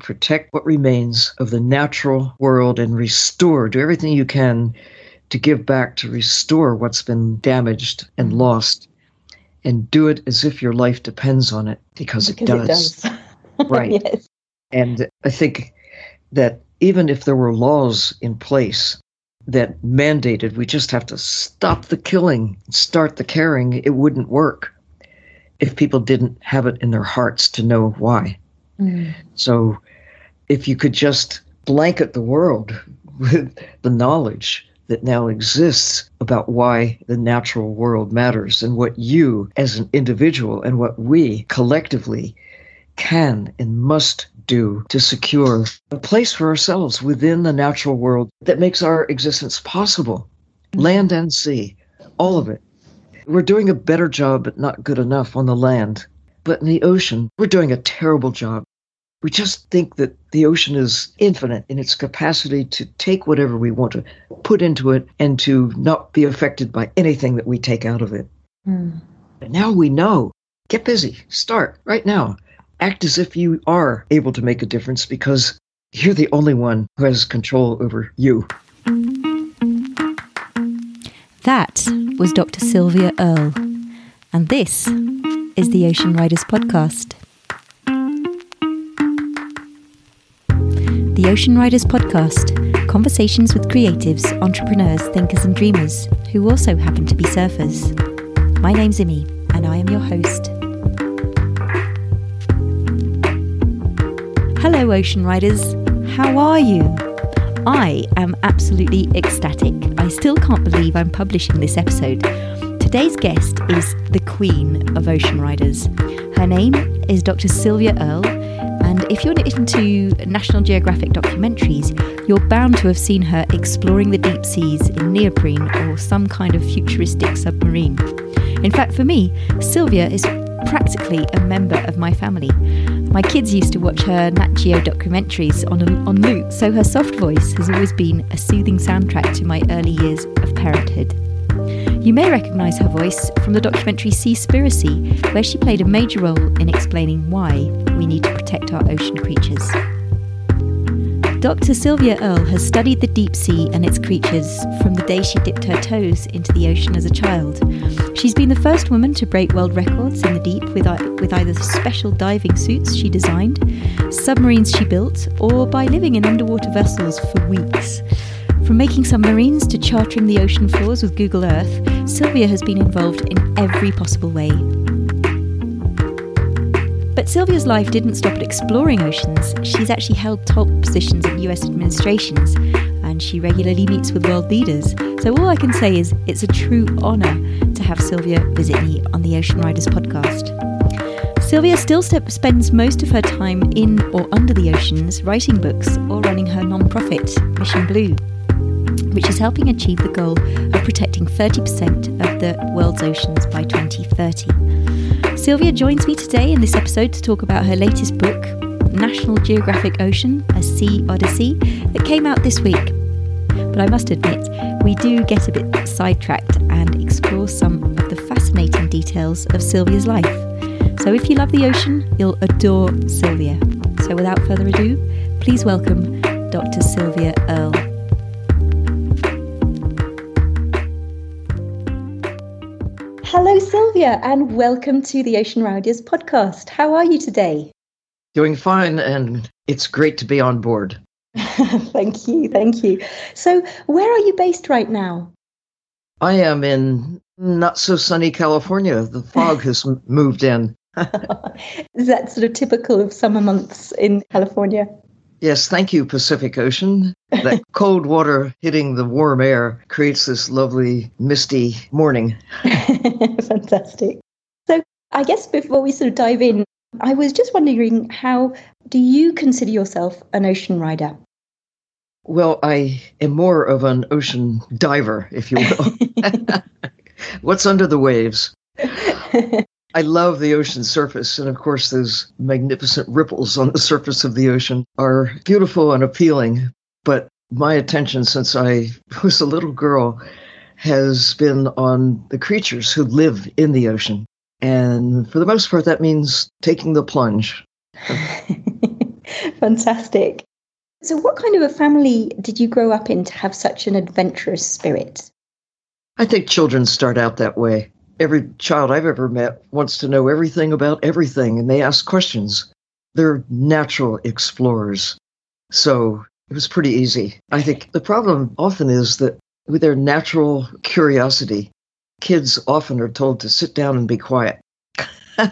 protect what remains of the natural world and restore, do everything you can to give back, to restore what's been damaged and lost, and do it as if your life depends on it because, because it does. It does. right. yes. And I think that even if there were laws in place that mandated we just have to stop the killing, start the caring, it wouldn't work if people didn't have it in their hearts to know why. Mm. So if you could just blanket the world with the knowledge that now exists about why the natural world matters and what you as an individual and what we collectively can and must do to secure a place for ourselves within the natural world that makes our existence possible land and sea, all of it. We're doing a better job, but not good enough on the land. But in the ocean, we're doing a terrible job. We just think that the ocean is infinite in its capacity to take whatever we want to put into it and to not be affected by anything that we take out of it. Mm. But now we know. Get busy. Start right now. Act as if you are able to make a difference because you're the only one who has control over you. That was Dr. Sylvia Earle, and this is the Ocean Riders Podcast. The Ocean Riders Podcast conversations with creatives, entrepreneurs, thinkers, and dreamers who also happen to be surfers. My name's Imi, and I am your host. Hello, Ocean Riders. How are you? I am absolutely ecstatic. I still can't believe I'm publishing this episode. Today's guest is the queen of ocean riders. Her name is Dr. Sylvia Earle, and if you're into National Geographic documentaries, you're bound to have seen her exploring the deep seas in neoprene or some kind of futuristic submarine. In fact, for me, Sylvia is practically a member of my family. My kids used to watch her Nat Geo documentaries on, on loop, so her soft voice has always been a soothing soundtrack to my early years of parenthood. You may recognise her voice from the documentary Seaspiracy, where she played a major role in explaining why we need to protect our ocean creatures. Dr. Sylvia Earle has studied the deep sea and its creatures from the day she dipped her toes into the ocean as a child. She's been the first woman to break world records in the deep with, with either special diving suits she designed, submarines she built, or by living in underwater vessels for weeks. From making submarines to charting the ocean floors with Google Earth, Sylvia has been involved in every possible way. But Sylvia's life didn't stop at exploring oceans. She's actually held top positions in US administrations, and she regularly meets with world leaders. So all I can say is it's a true honour to have Sylvia visit me on the Ocean Riders podcast. Sylvia still st- spends most of her time in or under the oceans, writing books or running her non-profit, Mission Blue, which is helping achieve the goal of protecting 30% of the world's oceans by 2030. Sylvia joins me today in this episode to talk about her latest book, National Geographic Ocean, A Sea Odyssey, that came out this week. But I must admit, we do get a bit sidetracked and explore some of the fascinating details of Sylvia's life. So if you love the ocean, you'll adore Sylvia. So without further ado, please welcome Dr. Sylvia Earle. Hello, and welcome to the Ocean Riders podcast. How are you today? Doing fine, and it's great to be on board. thank you, thank you. So, where are you based right now? I am in not so sunny California. The fog has moved in. Is that sort of typical of summer months in California? Yes, thank you, Pacific Ocean. That cold water hitting the warm air creates this lovely, misty morning. Fantastic. So, I guess before we sort of dive in, I was just wondering how do you consider yourself an ocean rider? Well, I am more of an ocean diver, if you will. What's under the waves? I love the ocean surface. And of course, those magnificent ripples on the surface of the ocean are beautiful and appealing. But my attention since I was a little girl has been on the creatures who live in the ocean. And for the most part, that means taking the plunge. Fantastic. So, what kind of a family did you grow up in to have such an adventurous spirit? I think children start out that way. Every child I've ever met wants to know everything about everything and they ask questions. They're natural explorers. So it was pretty easy. I think the problem often is that with their natural curiosity, kids often are told to sit down and be quiet. and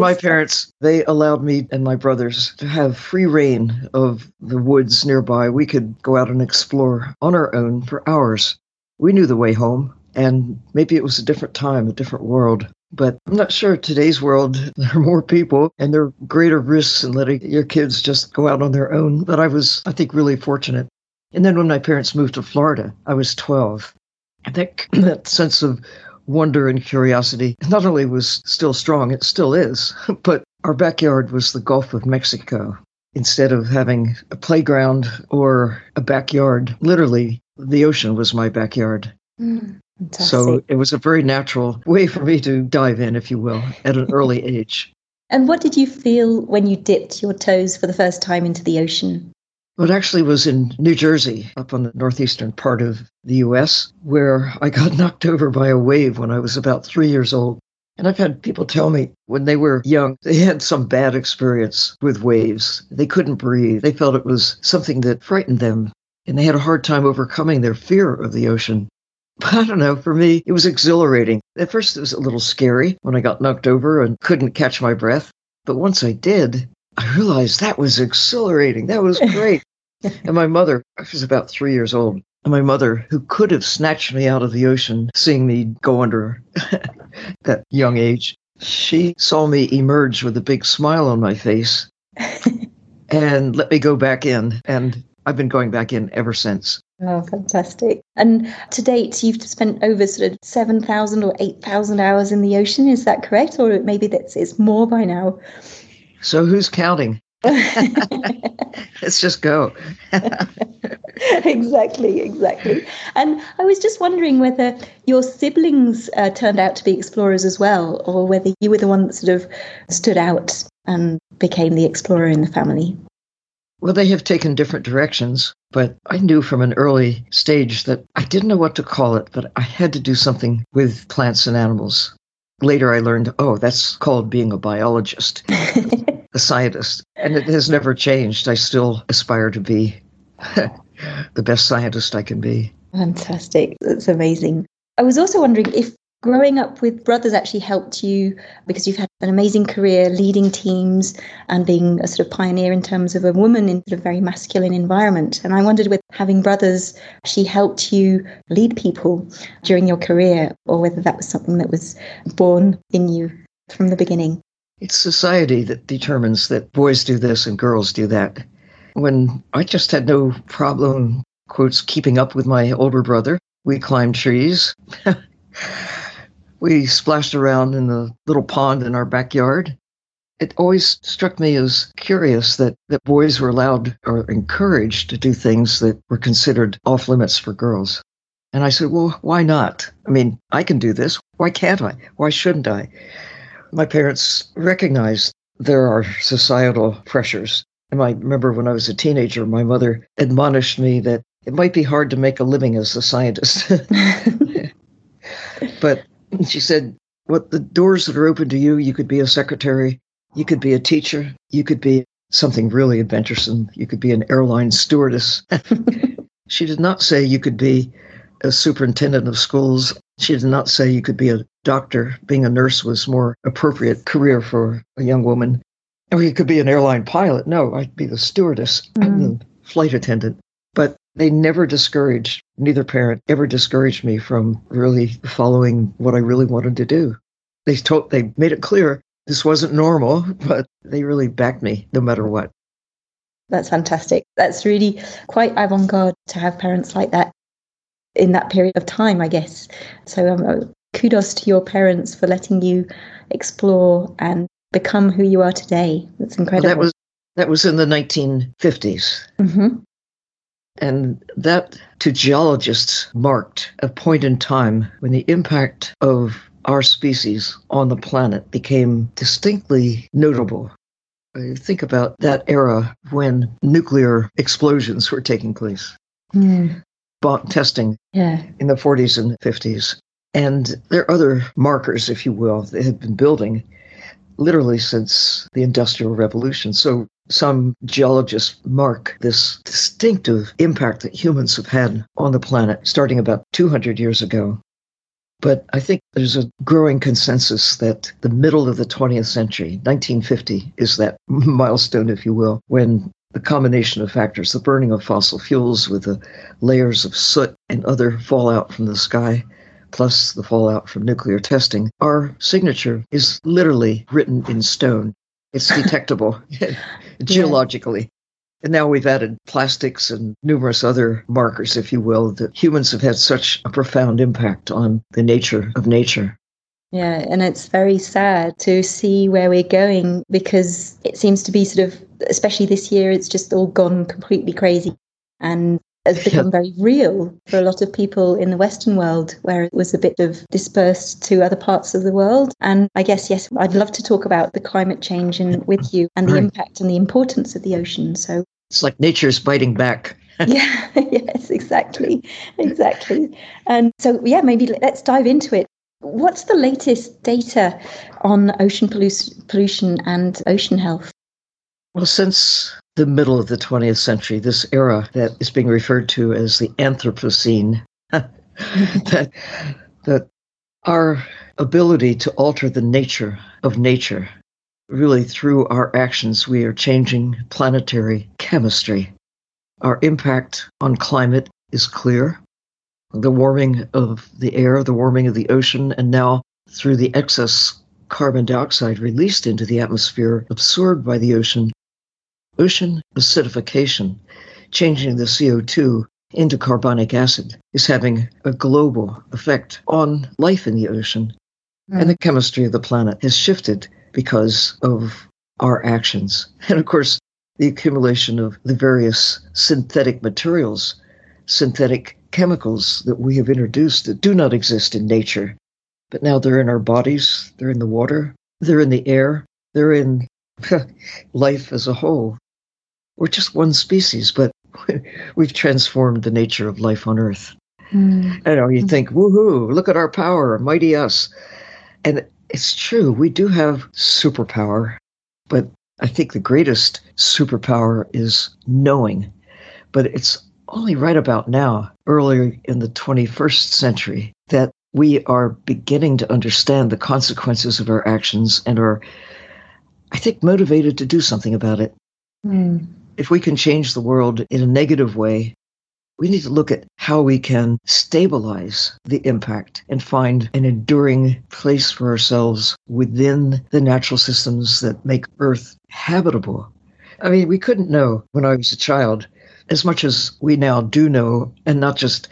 my parents, they allowed me and my brothers to have free rein of the woods nearby. We could go out and explore on our own for hours. We knew the way home, and maybe it was a different time, a different world. But I'm not sure today's world, there are more people and there are greater risks in letting your kids just go out on their own. But I was, I think, really fortunate. And then when my parents moved to Florida, I was 12. I think that sense of wonder and curiosity not only was still strong, it still is, but our backyard was the Gulf of Mexico. Instead of having a playground or a backyard, literally, the ocean was my backyard. Mm, so it was a very natural way for me to dive in, if you will, at an early age. And what did you feel when you dipped your toes for the first time into the ocean? Well, it actually was in New Jersey, up on the northeastern part of the US, where I got knocked over by a wave when I was about three years old. And I've had people tell me when they were young, they had some bad experience with waves. They couldn't breathe. They felt it was something that frightened them. And they had a hard time overcoming their fear of the ocean. But I don't know, for me, it was exhilarating. At first, it was a little scary when I got knocked over and couldn't catch my breath. But once I did, I realized that was exhilarating. That was great. and my mother, I was about three years old, and my mother, who could have snatched me out of the ocean, seeing me go under that young age, she saw me emerge with a big smile on my face and let me go back in. And I've been going back in ever since. Oh, fantastic. And to date, you've spent over sort of 7,000 or 8,000 hours in the ocean. Is that correct? Or maybe that's, it's more by now? So who's counting? Let's just go. exactly, exactly. And I was just wondering whether your siblings uh, turned out to be explorers as well, or whether you were the one that sort of stood out and became the explorer in the family. Well, they have taken different directions, but I knew from an early stage that I didn't know what to call it, but I had to do something with plants and animals. Later, I learned, oh, that's called being a biologist. a scientist. And it has never changed. I still aspire to be the best scientist I can be. Fantastic. That's amazing. I was also wondering if growing up with brothers actually helped you because you've had an amazing career leading teams and being a sort of pioneer in terms of a woman in a very masculine environment. And I wondered with having brothers actually helped you lead people during your career or whether that was something that was born in you from the beginning. It's society that determines that boys do this and girls do that. When I just had no problem, quotes, keeping up with my older brother, we climbed trees. we splashed around in the little pond in our backyard. It always struck me as curious that, that boys were allowed or encouraged to do things that were considered off limits for girls. And I said, well, why not? I mean, I can do this. Why can't I? Why shouldn't I? my parents recognized there are societal pressures. And I remember when I was a teenager, my mother admonished me that it might be hard to make a living as a scientist. but she said, what the doors that are open to you, you could be a secretary, you could be a teacher, you could be something really adventuresome, you could be an airline stewardess. she did not say you could be a superintendent of schools. She did not say you could be a doctor. Being a nurse was more appropriate career for a young woman. Or you could be an airline pilot. No, I'd be the stewardess, mm-hmm. the flight attendant. But they never discouraged, neither parent ever discouraged me from really following what I really wanted to do. They told, they made it clear this wasn't normal, but they really backed me no matter what. That's fantastic. That's really quite avant garde to have parents like that in that period of time, I guess. So um, uh, kudos to your parents for letting you explore and become who you are today. That's incredible. Well, that was that was in the 1950s. Mm-hmm. And that, to geologists, marked a point in time when the impact of our species on the planet became distinctly notable. I think about that era when nuclear explosions were taking place. Mm. Bomb testing yeah. in the 40s and 50s. And there are other markers, if you will, that have been building literally since the Industrial Revolution. So some geologists mark this distinctive impact that humans have had on the planet starting about 200 years ago. But I think there's a growing consensus that the middle of the 20th century, 1950, is that milestone, if you will, when the combination of factors, the burning of fossil fuels with the layers of soot and other fallout from the sky, plus the fallout from nuclear testing, our signature is literally written in stone. It's detectable geologically. And now we've added plastics and numerous other markers, if you will, that humans have had such a profound impact on the nature of nature. Yeah, and it's very sad to see where we're going because it seems to be sort of, especially this year, it's just all gone completely crazy. And has become very real for a lot of people in the Western world, where it was a bit of dispersed to other parts of the world. And I guess, yes, I'd love to talk about the climate change and with you and the right. impact and the importance of the ocean. So it's like nature's biting back. yeah, yes, exactly. Exactly. And so, yeah, maybe let's dive into it. What's the latest data on ocean pollution and ocean health? Well, since the middle of the 20th century, this era that is being referred to as the Anthropocene, that, that our ability to alter the nature of nature, really through our actions, we are changing planetary chemistry. Our impact on climate is clear. The warming of the air, the warming of the ocean, and now through the excess carbon dioxide released into the atmosphere, absorbed by the ocean, Ocean acidification, changing the CO2 into carbonic acid, is having a global effect on life in the ocean. Mm. And the chemistry of the planet has shifted because of our actions. And of course, the accumulation of the various synthetic materials, synthetic chemicals that we have introduced that do not exist in nature. But now they're in our bodies, they're in the water, they're in the air, they're in life as a whole. We're just one species, but we've transformed the nature of life on Earth. Mm. You know, you think, woohoo, look at our power, mighty us. And it's true, we do have superpower, but I think the greatest superpower is knowing. But it's only right about now, earlier in the 21st century, that we are beginning to understand the consequences of our actions and are, I think, motivated to do something about it. Mm if we can change the world in a negative way, we need to look at how we can stabilize the impact and find an enduring place for ourselves within the natural systems that make Earth habitable. I mean, we couldn't know when I was a child as much as we now do know, and not just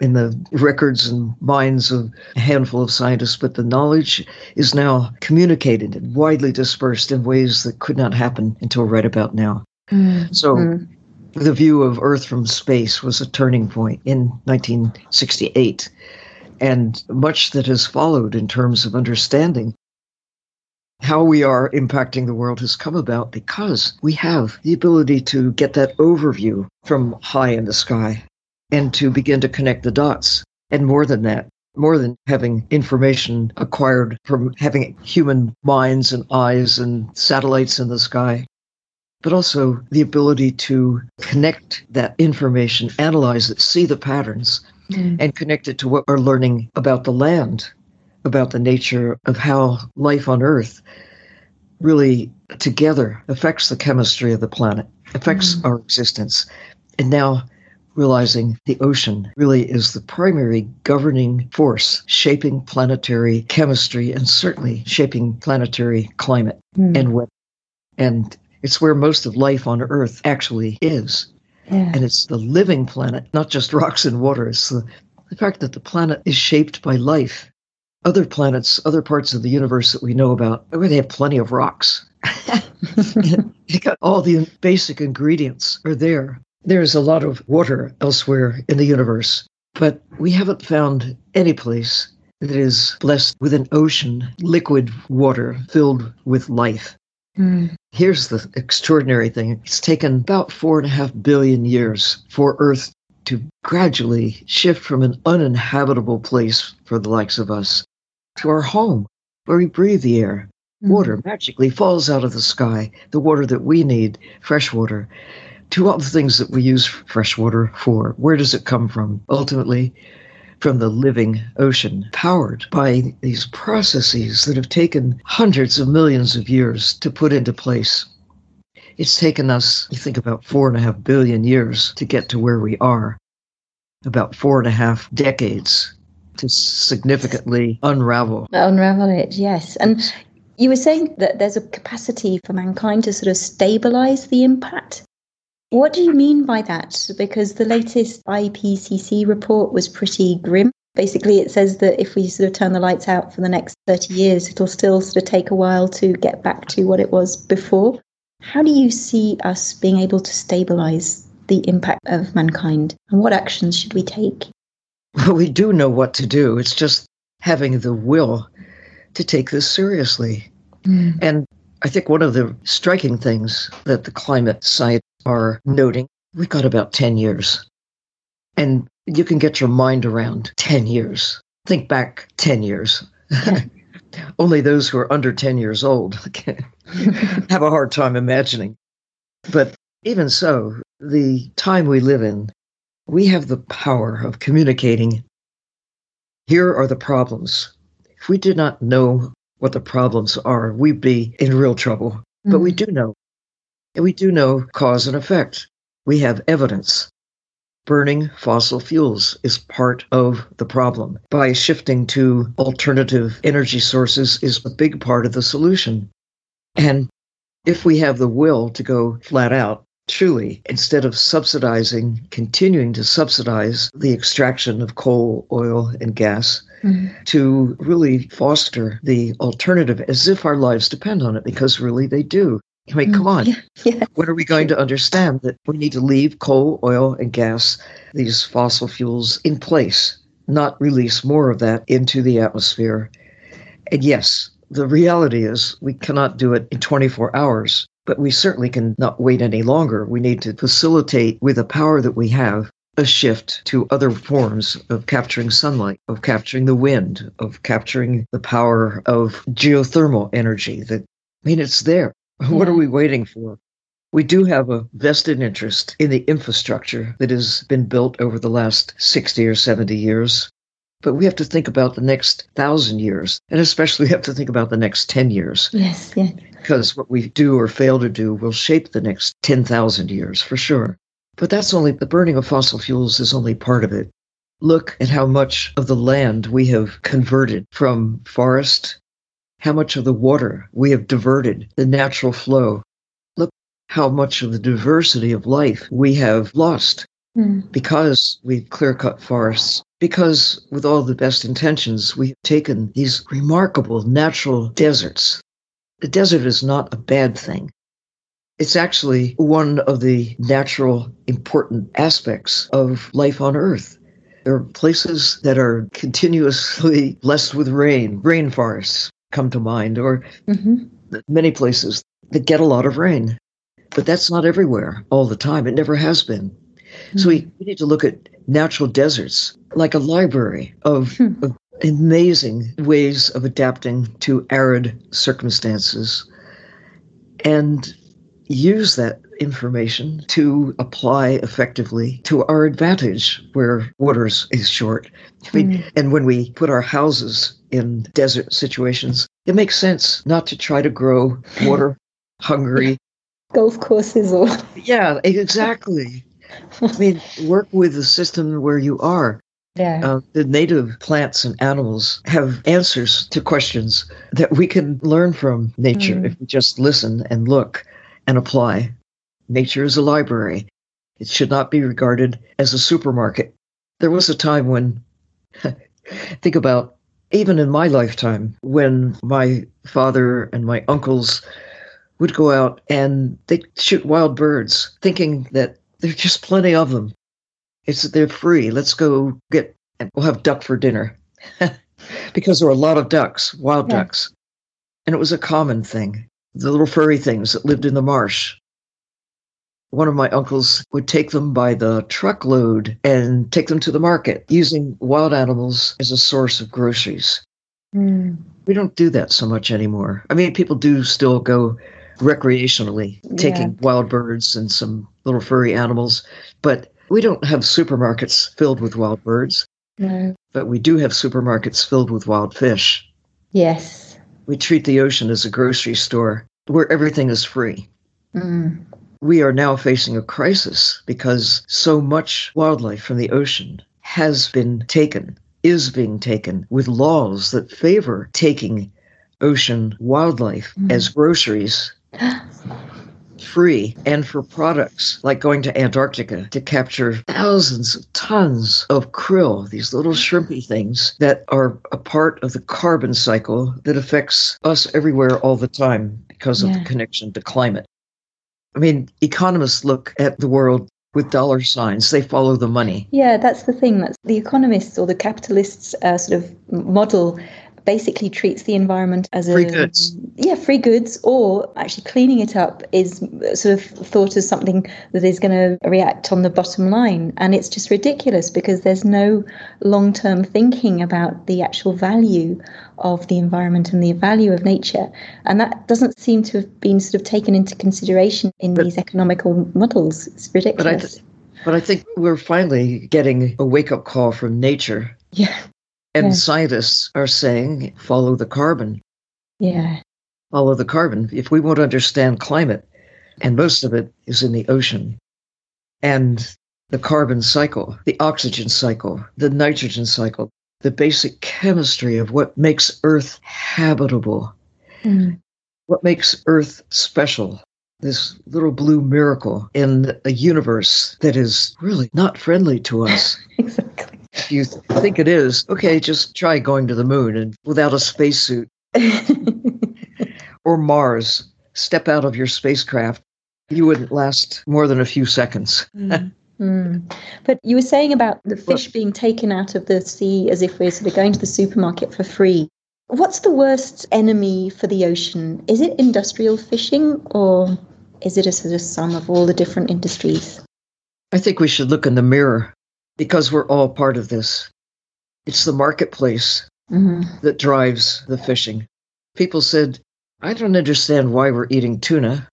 in the records and minds of a handful of scientists, but the knowledge is now communicated and widely dispersed in ways that could not happen until right about now. Mm. So mm. the view of Earth from space was a turning point in 1968. And much that has followed in terms of understanding how we are impacting the world has come about because we have the ability to get that overview from high in the sky and to begin to connect the dots. And more than that, more than having information acquired from having human minds and eyes and satellites in the sky, but also the ability to connect that information, analyze it, see the patterns, mm. and connect it to what we're learning about the land, about the nature of how life on Earth really together affects the chemistry of the planet, affects mm. our existence. And now realizing the ocean really is the primary governing force shaping planetary chemistry and certainly shaping planetary climate mm. and weather. And it's where most of life on Earth actually is. Yeah. And it's the living planet, not just rocks and water. It's the, the fact that the planet is shaped by life. Other planets, other parts of the universe that we know about, where they have plenty of rocks. they got all the basic ingredients are there. There's a lot of water elsewhere in the universe, but we haven't found any place that is blessed with an ocean, liquid water filled with life. Mm. Here's the extraordinary thing it's taken about four and a half billion years for Earth to gradually shift from an uninhabitable place for the likes of us to our home where we breathe the air. Mm. Water magically falls out of the sky, the water that we need, fresh water, to all the things that we use fresh water for. Where does it come from? Ultimately, from the living ocean, powered by these processes that have taken hundreds of millions of years to put into place. It's taken us, you think about four and a half billion years to get to where we are, about four and a half decades to significantly unravel. Unravel it, yes. And you were saying that there's a capacity for mankind to sort of stabilize the impact. What do you mean by that? Because the latest IPCC report was pretty grim. Basically, it says that if we sort of turn the lights out for the next 30 years, it'll still sort of take a while to get back to what it was before. How do you see us being able to stabilize the impact of mankind? And what actions should we take? Well, we do know what to do. It's just having the will to take this seriously. Mm. And I think one of the striking things that the climate science are noting, we've got about 10 years. And you can get your mind around 10 years. Think back 10 years. Yeah. Only those who are under 10 years old have a hard time imagining. But even so, the time we live in, we have the power of communicating. Here are the problems. If we did not know what the problems are, we'd be in real trouble. Mm-hmm. But we mm. do know. And we do know cause and effect. We have evidence. Burning fossil fuels is part of the problem. By shifting to alternative energy sources is a big part of the solution. And if we have the will to go flat out, truly, instead of subsidizing, continuing to subsidize the extraction of coal, oil, and gas, mm-hmm. to really foster the alternative as if our lives depend on it, because really they do. I mean, come on. Yeah. When are we going to understand that we need to leave coal, oil, and gas, these fossil fuels, in place, not release more of that into the atmosphere? And yes, the reality is we cannot do it in 24 hours, but we certainly can not wait any longer. We need to facilitate, with the power that we have, a shift to other forms of capturing sunlight, of capturing the wind, of capturing the power of geothermal energy that I mean, it's there. What are we waiting for? We do have a vested interest in the infrastructure that has been built over the last 60 or 70 years. But we have to think about the next thousand years, and especially we have to think about the next 10 years. Yes, yes. Because what we do or fail to do will shape the next 10,000 years for sure. But that's only the burning of fossil fuels is only part of it. Look at how much of the land we have converted from forest how much of the water we have diverted, the natural flow. Look how much of the diversity of life we have lost mm. because we've clear cut forests. Because, with all the best intentions, we've taken these remarkable natural deserts. The desert is not a bad thing. It's actually one of the natural important aspects of life on Earth. There are places that are continuously blessed with rain, rainforests, come to mind, or mm-hmm. many places that get a lot of rain. But that's not everywhere all the time. It never has been. Mm-hmm. So we, mm-hmm. we, need to look at natural deserts like a library of, hmm. of amazing ways of adapting to arid circumstances and use that information to apply effectively to our advantage where water is short. I mean, mm. And when we put our houses in desert situations, it makes sense not to try to grow water hungry golf courses or yeah exactly i mean work with the system where you are yeah. Uh, the native plants and animals have answers to questions that we can learn from nature mm. if we just listen and look and apply. Nature is a library. It should not be regarded as a supermarket. There was a time when, think about even in my lifetime, when my father and my uncles would go out and they'd shoot wild birds, thinking that there's just plenty of them. It's they're free. Let's go get and we'll have duck for dinner. because there were a lot of ducks, wild yeah. ducks. And it was a common thing. the little furry things that lived in the marsh. One of my uncles would take them by the truckload and take them to the market using wild animals as a source of groceries. Mm. We don't do that so much anymore. I mean, people do still go recreationally, taking Yeah. wild birds and some little furry animals, but we don't have supermarkets filled with wild birds, No. but we do have supermarkets filled with wild fish. Yes. We treat the ocean as a grocery store where everything is free. Mm. We are now facing a crisis because so much wildlife from the ocean has been taken, is being taken, with laws that favor taking ocean wildlife Mhm. as groceries free and for products like going to Antarctica to capture thousands of tons of krill, these little shrimpy things that are a part of the carbon cycle that affects us everywhere all the time because of Yeah. the connection to climate. I mean, economists look at the world with dollar signs, they follow the money. Yeah, that's the thing. That's the economists or the capitalists' uh, sort of model basically treats the environment as Free a goods. yeah free goods or actually cleaning it up is sort of thought as something that is going to react on the bottom line. And it's just ridiculous because there's no long-term thinking about the actual value of the environment and the value of nature. And that doesn't seem to have been sort of taken into consideration in But- these economical models. It's ridiculous. But I think we're finally getting a wake up call from nature. yeah And Yeah. scientists are saying follow the carbon. yeah follow the carbon. If we want to understand climate, and most of it is in the ocean, and the carbon cycle, the oxygen cycle, the nitrogen cycle, the basic chemistry of what makes Earth habitable, Mm. what makes Earth special. This little blue miracle in a universe that is really not friendly to us. exactly if you think it is, okay, just try going to the moon and without a spacesuit or Mars, step out of your spacecraft, you wouldn't last more than a few seconds. Mm. Mm. But you were saying about the fish being taken out of the sea as if we're sort of going to the supermarket for free. What's the worst enemy for the ocean? Is it industrial fishing or is it a sort of sum of all the different industries? I think we should look in the mirror because we're all part of this. It's the marketplace hmm that drives the fishing. People said, I don't understand why we're eating tuna.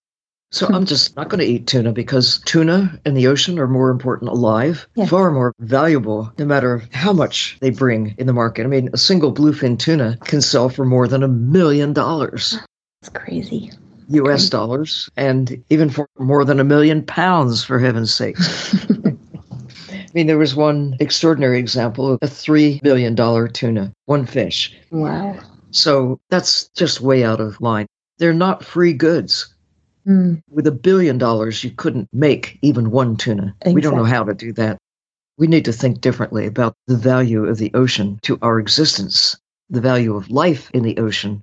So I'm just not going to eat tuna because tuna and the ocean are more important alive, Yeah. far more valuable, no matter how much they bring in the market. I mean, a single bluefin tuna can sell for more than a million dollars, It's crazy. US dollars, and even for more than a million pounds, for heaven's sakes. I mean, there was one extraordinary example of a $3 billion tuna, one fish. wow. So that's just way out of line. They're not free goods. Mm. With a billion dollars, you couldn't make even one tuna. We don't know how to do that. We need to think differently about the value of the ocean to our existence, the value of life in the ocean.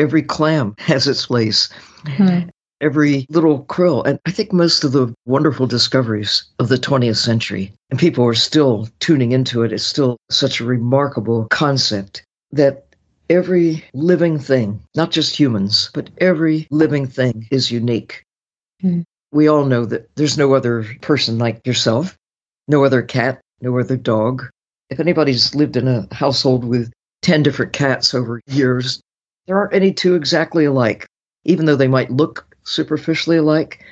Every clam has its place, Mhm. Every little krill. And I think most of the wonderful discoveries of the 20th century, and people are still tuning into it, it's still such a remarkable concept that every living thing, not just humans, but every living thing is unique. Hmm. We all know that there's no other person like yourself, no other cat, no other dog. If anybody's lived in a household with 10 different cats over years, there aren't any two exactly alike. Even though they might look superficially alike,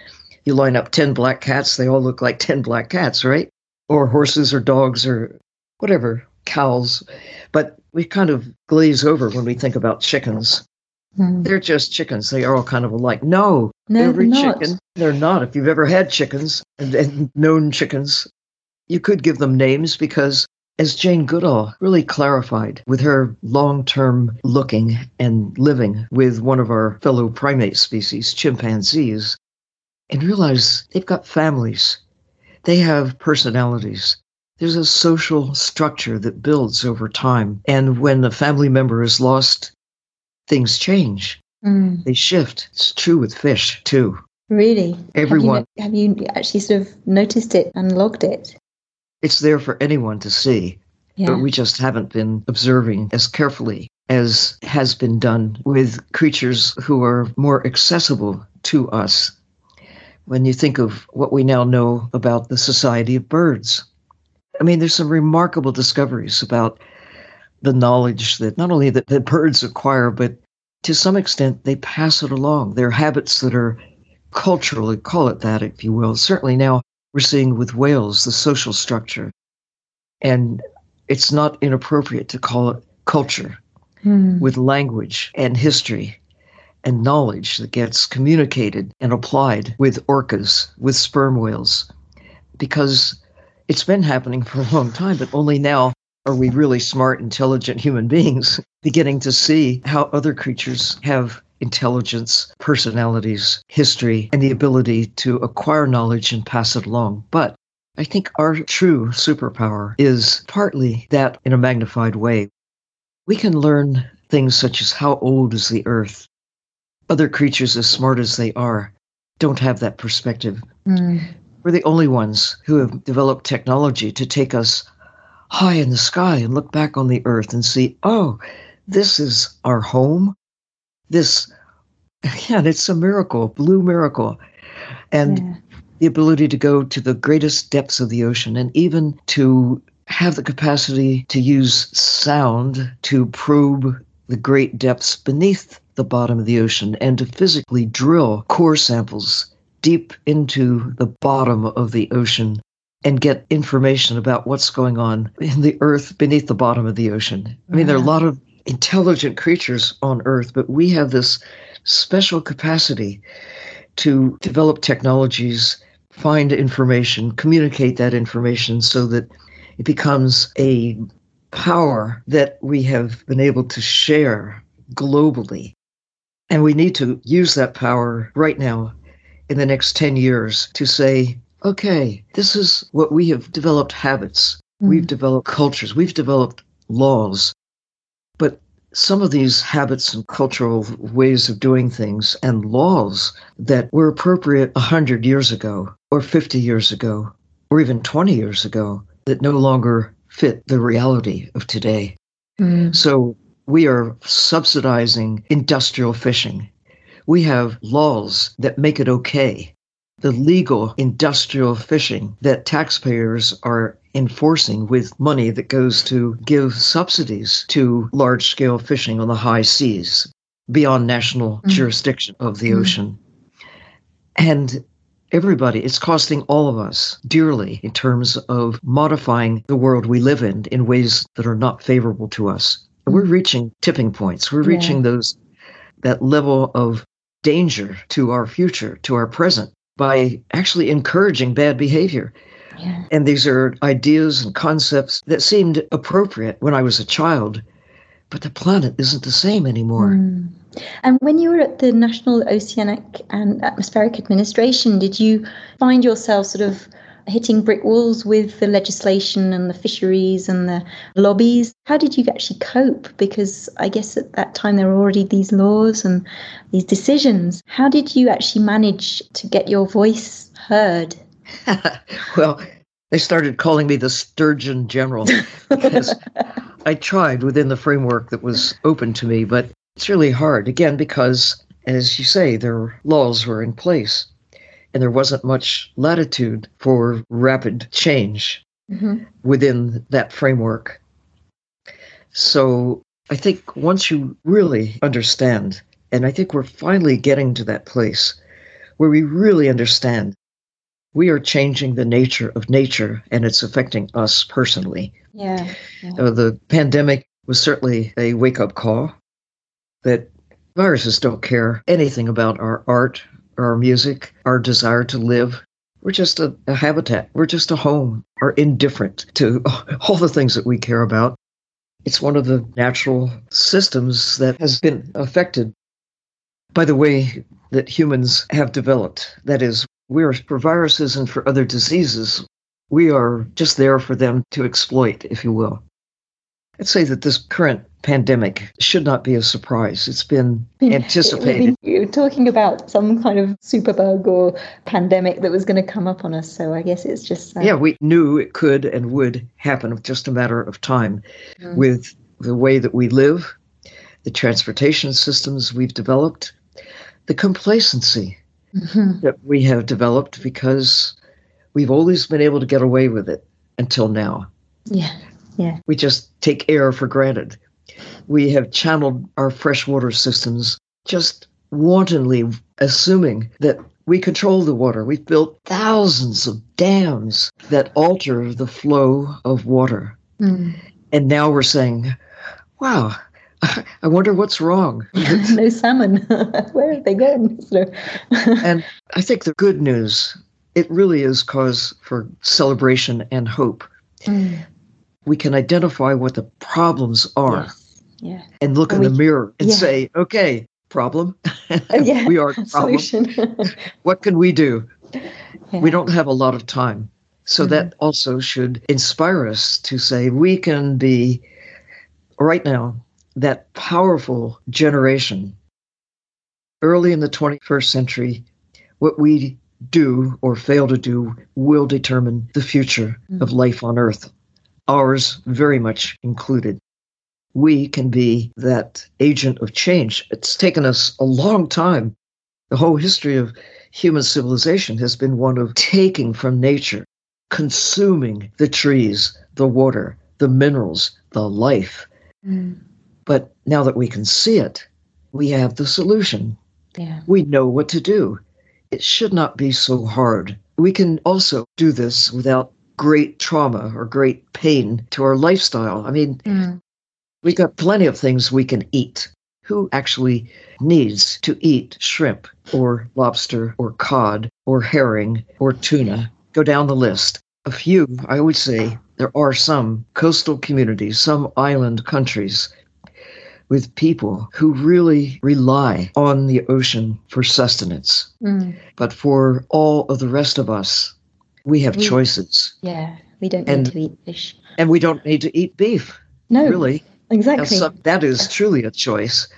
you line up 10 black cats, they all look like 10 black cats, right? Or horses or dogs or whatever, cows. But we kind of glaze over when we think about chickens. Mm. They're just chickens. They are all kind of alike. No, No, every not. chicken, they're not. If you've ever had chickens and, and known chickens, you could give them names because, as Jane Goodall really clarified with her long term looking and living with one of our fellow primate species, chimpanzees, and realize they've got families, they have personalities. There's a social structure that builds over time. And when a family member is lost, things change, Mm. they shift. It's true with fish, too. Really? Everyone. Have you, have you actually sort of noticed it and logged it? It's there for anyone to see, Yeah. but we just haven't been observing as carefully. as has been done with creatures who are more accessible to us. When you think of what we now know about the society of birds, I mean, there's some remarkable discoveries about the knowledge that not only that the birds acquire, but to some extent they pass it along. They're habits that are culturally, call it that, if you will. Certainly now we're seeing with whales the social structure. And it's not inappropriate to call it culture mm. with language and history and knowledge that gets communicated and applied with orcas, with sperm whales, because it's been happening for a long time, but only now are we really smart, intelligent human beings beginning to see how other creatures have intelligence, personalities, history, and the ability to acquire knowledge and pass it along. But I think our true superpower is partly that in a magnified way. We can learn things such as how old is the earth? Other creatures, as smart as they are, don't have that perspective. Mm. We're the only ones who have developed technology to take us high in the sky and look back on the earth and see, oh, this is our home. This, again, it's a miracle, blue miracle. And yeah. the ability to go to the greatest depths of the ocean and even to have the capacity to use sound to probe the great depths beneath the bottom of the ocean and to physically drill core samples deep into the bottom of the ocean and get information about what's going on in the earth beneath the bottom of the ocean. I mean, yeah. there are a lot of intelligent creatures on earth, but we have this special capacity to develop technologies, find information, communicate that information so that it becomes a power that we have been able to share globally. And we need to use that power right now in the next 10 years to say, okay, this is what we have developed habits, mm. we've developed cultures, we've developed laws. Some of these habits and cultural ways of doing things and laws that were appropriate 100 years ago, or 50 years ago, or even 20 years ago, that no longer fit the reality of today. Mm. So we are subsidizing industrial fishing. We have laws that make it okay. The legal industrial fishing that taxpayers are enforcing with money that goes to give subsidies to large scale fishing on the high seas beyond national mm. jurisdiction of the mm. ocean. And everybody, it's costing all of us dearly in terms of modifying the world we live in in ways that are not favorable to us. We're reaching tipping points. We're reaching yeah. those that level of danger to our future, to our present by actually encouraging bad behavior. Yeah. And these are ideas and concepts that seemed appropriate when I was a child, but the planet isn't the same anymore. Mm. And when you were at the National Oceanic and Atmospheric Administration, did you find yourself sort of hitting brick walls with the legislation and the fisheries and the lobbies? How did you actually cope? Because I guess at that time there were already these laws and these decisions. How did you actually manage to get your voice heard? well, they started calling me the Sturgeon General because I tried within the framework that was open to me, but it's really hard, again, because, as you say, their laws were in place and there wasn't much latitude for rapid change mm-hmm. within that framework. So I think once you really understand, and I think we're finally getting to that place where we really understand we are changing the nature of nature and it's affecting us personally. Yeah. yeah. Uh, the pandemic was certainly a wake up call that viruses don't care anything about our art, our music, our desire to live. We're just a, a habitat. We're just a home, are indifferent to all the things that we care about. It's one of the natural systems that has been affected by the way that humans have developed. That is, we're for viruses and for other diseases, we are just there for them to exploit, if you will. I'd say that this current pandemic should not be a surprise. It's been anticipated. You're talking about some kind of superbug or pandemic that was going to come up on us. So I guess it's just. Uh... Yeah, we knew it could and would happen, just a matter of time mm. with the way that we live, the transportation systems we've developed, the complacency mm-hmm. that we have developed because we've always been able to get away with it until now. Yeah. Yeah. We just take air for granted. We have channeled our freshwater systems just wantonly assuming that we control the water. We've built thousands of dams that alter the flow of water. Mm. And now we're saying, wow, I wonder what's wrong. no salmon. Where have they gone? and I think the good news, it really is cause for celebration and hope. Mm. We can identify what the problems are. Yes. Yeah. And look and in we, the mirror and yeah. say, okay, problem. Oh, yeah. we are the problem. what can we do? Yeah. We don't have a lot of time. So mm-hmm. that also should inspire us to say we can be right now that powerful generation early in the 21st century what we do or fail to do will determine the future mm-hmm. of life on earth ours very much included we can be that agent of change. It's taken us a long time. The whole history of human civilization has been one of taking from nature, consuming the trees, the water, the minerals, the life. Mm. But now that we can see it, we have the solution. Yeah. We know what to do. It should not be so hard. We can also do this without great trauma or great pain to our lifestyle. I mean, mm. We've got plenty of things we can eat. Who actually needs to eat shrimp or lobster or cod or herring or tuna? Go down the list. A few, I would say, there are some coastal communities, some island countries with people who really rely on the ocean for sustenance. Mm. But for all of the rest of us, we have we, choices. Yeah, we don't need to eat fish. And we don't need to eat beef. No. Really. Exactly. So that is truly a choice.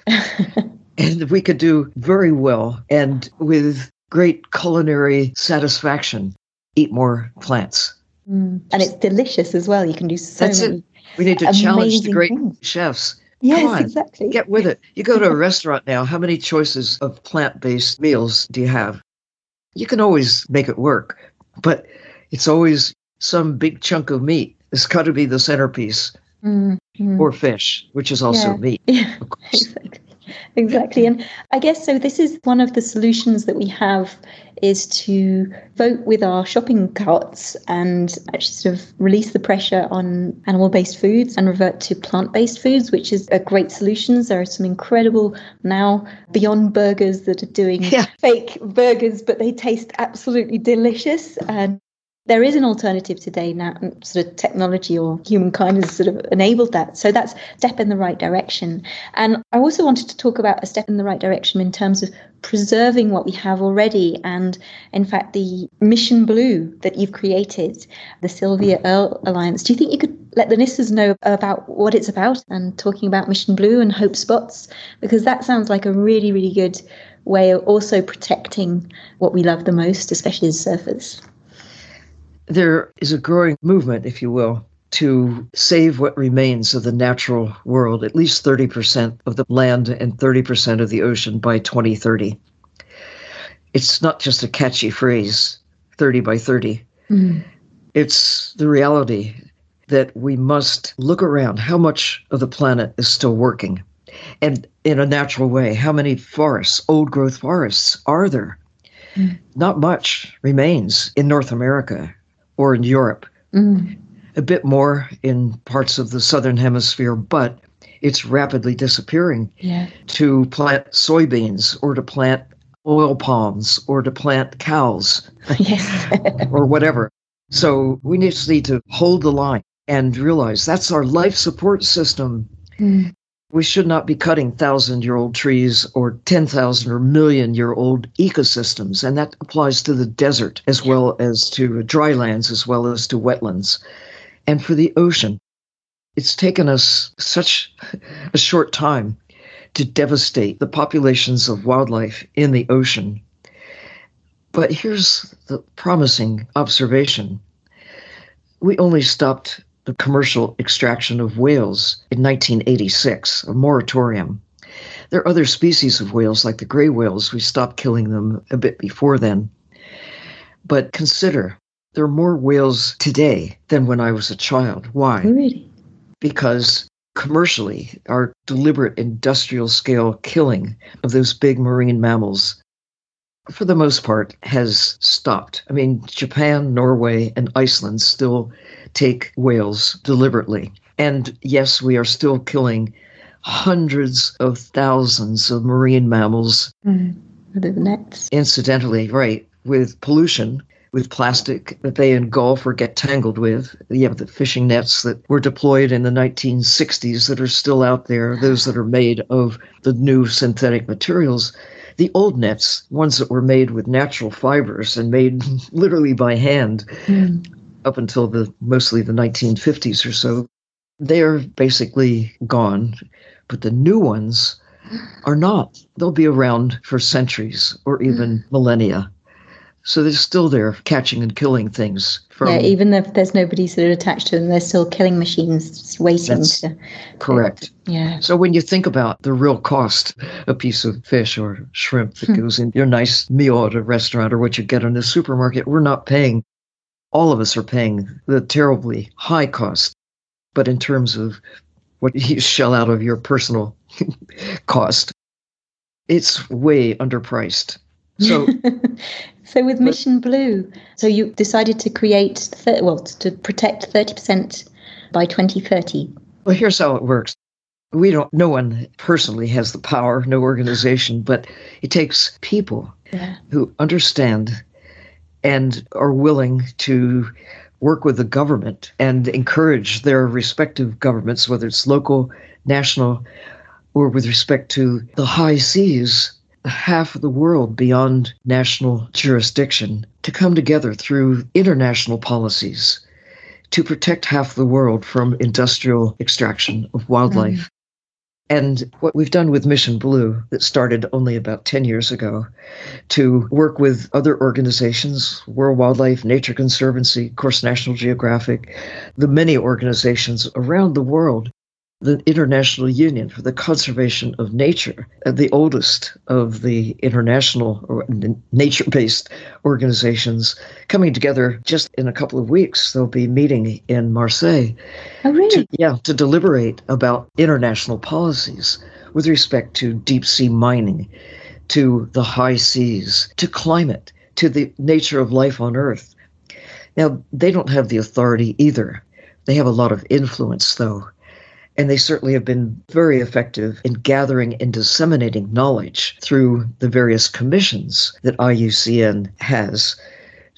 and we could do very well and with great culinary satisfaction eat more plants. Mm. And it's delicious as well. You can do so That's many. It. We need to challenge the great things. chefs. Yes, on, exactly. Get with it. You go to a restaurant now, how many choices of plant based meals do you have? You can always make it work, but it's always some big chunk of meat. It's got to be the centerpiece mm-hmm. or fish, which is also yeah. meat. Yeah, exactly. Exactly. And I guess so. This is one of the solutions that we have is to vote with our shopping carts and actually sort of release the pressure on animal based foods and revert to plant based foods, which is a great solution. There are some incredible now beyond burgers that are doing yeah. fake burgers, but they taste absolutely delicious. And there is an alternative today now mm, sort of technology or humankind has sort of enabled that. So that's step in the right direction. And i also wanted to talk about a step in the right direction in terms of preserving what we have already and in fact the mission blue that you've created the sylvia earle alliance. Do you think you could let the listeners know about what it's about and talking about mission blue and hope spots? Because that sounds like a really really good way of also protecting what we love the most especially as surfers there is a growing movement, if you will, to save what remains of the natural world, at least 30% of the land and 30% of the ocean by 2030. It's not just a catchy phrase, 30 by 30. Mm. It's the reality that we must look around how much of the planet is still working and in a natural way. How many forests, old growth forests, are there? Mm. Not much remains in North America or in Europe. Mm. A bit more in parts of the southern hemisphere, but it's rapidly disappearing. Yeah. To plant soybeans or to plant oil palms or to plant cows or whatever. So we just need to hold the line and realize that's our life support system. Mm. We should not be cutting thousand year old trees or 10,000 or million year old ecosystems. And that applies to the desert as well as to dry lands as well as to wetlands. And for the ocean, it's taken us such a short time to devastate the populations of wildlife in the ocean. But here's the promising observation we only stopped the commercial extraction of whales in 1986, a moratorium. There are other species of whales, like the gray whales. We stopped killing them a bit before then. But consider there are more whales today than when I was a child. Why? Really? Because commercially, our deliberate industrial scale killing of those big marine mammals, for the most part, has stopped. I mean, Japan, Norway, and Iceland still take whales deliberately. And yes, we are still killing hundreds of thousands of marine mammals. Mm. The nets. Incidentally, right, with pollution with plastic that they engulf or get tangled with. You have the fishing nets that were deployed in the 1960s that are still out there, those that are made of the new synthetic materials. The old nets, ones that were made with natural fibers and made literally by hand mm. Up until the mostly the 1950s or so, they're basically gone. But the new ones are not. They'll be around for centuries or even hmm. millennia. So they're still there catching and killing things. From, yeah, even if there's nobody sort of attached to them, they're still killing machines waiting to. Correct. yeah. So when you think about the real cost, a piece of fish or shrimp that hmm. goes in your nice meal at a restaurant or what you get in the supermarket, we're not paying. All of us are paying the terribly high cost. But in terms of what you shell out of your personal cost, it's way underpriced. So So with Mission Blue, so you decided to create, well, to protect 30% by 2030. Well, here's how it works. We don't, no one personally has the power, no organization, but it takes people yeah. who understand and are willing to work with the government and encourage their respective governments, whether it's local, national, or with respect to the high seas half of the world beyond national jurisdiction to come together through international policies to protect half the world from industrial extraction of wildlife. Mm. And what we've done with Mission Blue, that started only about 10 years ago, to work with other organizations, World Wildlife, Nature Conservancy, of course, National Geographic, the many organizations around the world the International Union for the Conservation of Nature, uh, the oldest of the international or nature based organizations, coming together just in a couple of weeks. They'll be meeting in Marseille. Oh, really? To, yeah, to deliberate about international policies with respect to deep sea mining, to the high seas, to climate, to the nature of life on Earth. Now, they don't have the authority either. They have a lot of influence, though and they certainly have been very effective in gathering and disseminating knowledge through the various commissions that IUCN has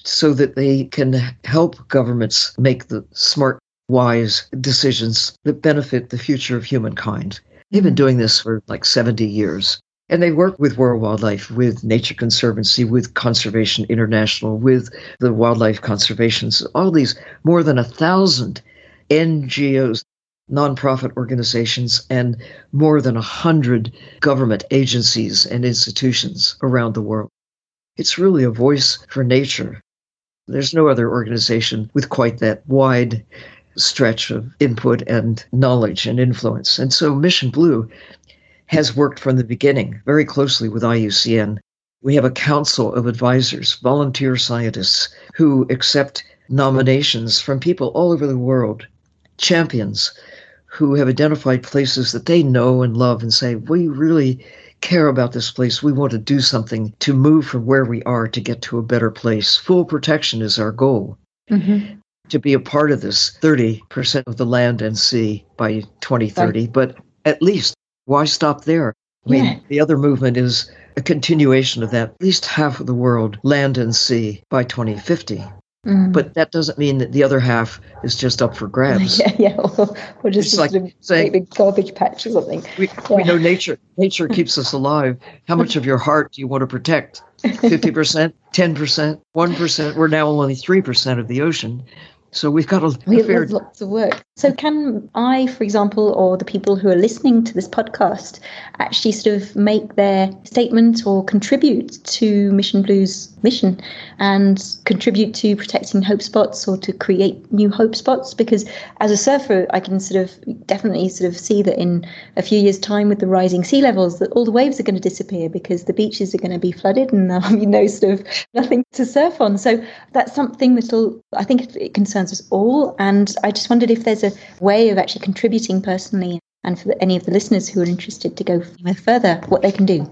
so that they can help governments make the smart, wise decisions that benefit the future of humankind. They've been doing this for like 70 years. And they work with World Wildlife, with Nature Conservancy, with Conservation International, with the Wildlife Conservations, all these more than a thousand NGOs nonprofit organizations, and more than 100 government agencies and institutions around the world. It's really a voice for nature. There's no other organization with quite that wide stretch of input and knowledge and influence. And so Mission Blue has worked from the beginning very closely with IUCN. We have a council of advisors, volunteer scientists who accept nominations from people all over the world, champions who have identified places that they know and love and say, we really care about this place. We want to do something to move from where we are to get to a better place. Full protection is our goal. Mm-hmm. To be a part of this 30% of the land and sea by 2030. Right. But at least, why stop there? I mean, yeah. the other movement is a continuation of that, at least half of the world, land and sea by 2050. Mm. But that doesn't mean that the other half is just up for grabs. Yeah, yeah. Or, or just, like a saying, big garbage patch or something. We, yeah. we know nature. Nature keeps us alive. How much of your heart do you want to protect? Fifty percent, ten percent, one percent. We're now only three percent of the ocean. So we've got a, we fair... lots of work. So, can I, for example, or the people who are listening to this podcast, actually sort of make their statement or contribute to Mission Blue's mission and contribute to protecting hope spots or to create new hope spots? Because as a surfer, I can sort of definitely sort of see that in a few years' time, with the rising sea levels, that all the waves are going to disappear because the beaches are going to be flooded and there'll be no sort of nothing to surf on. So that's something that'll, I think, it, concerns us all. And I just wondered if there's a way of actually contributing personally and for any of the listeners who are interested to go further, what they can do.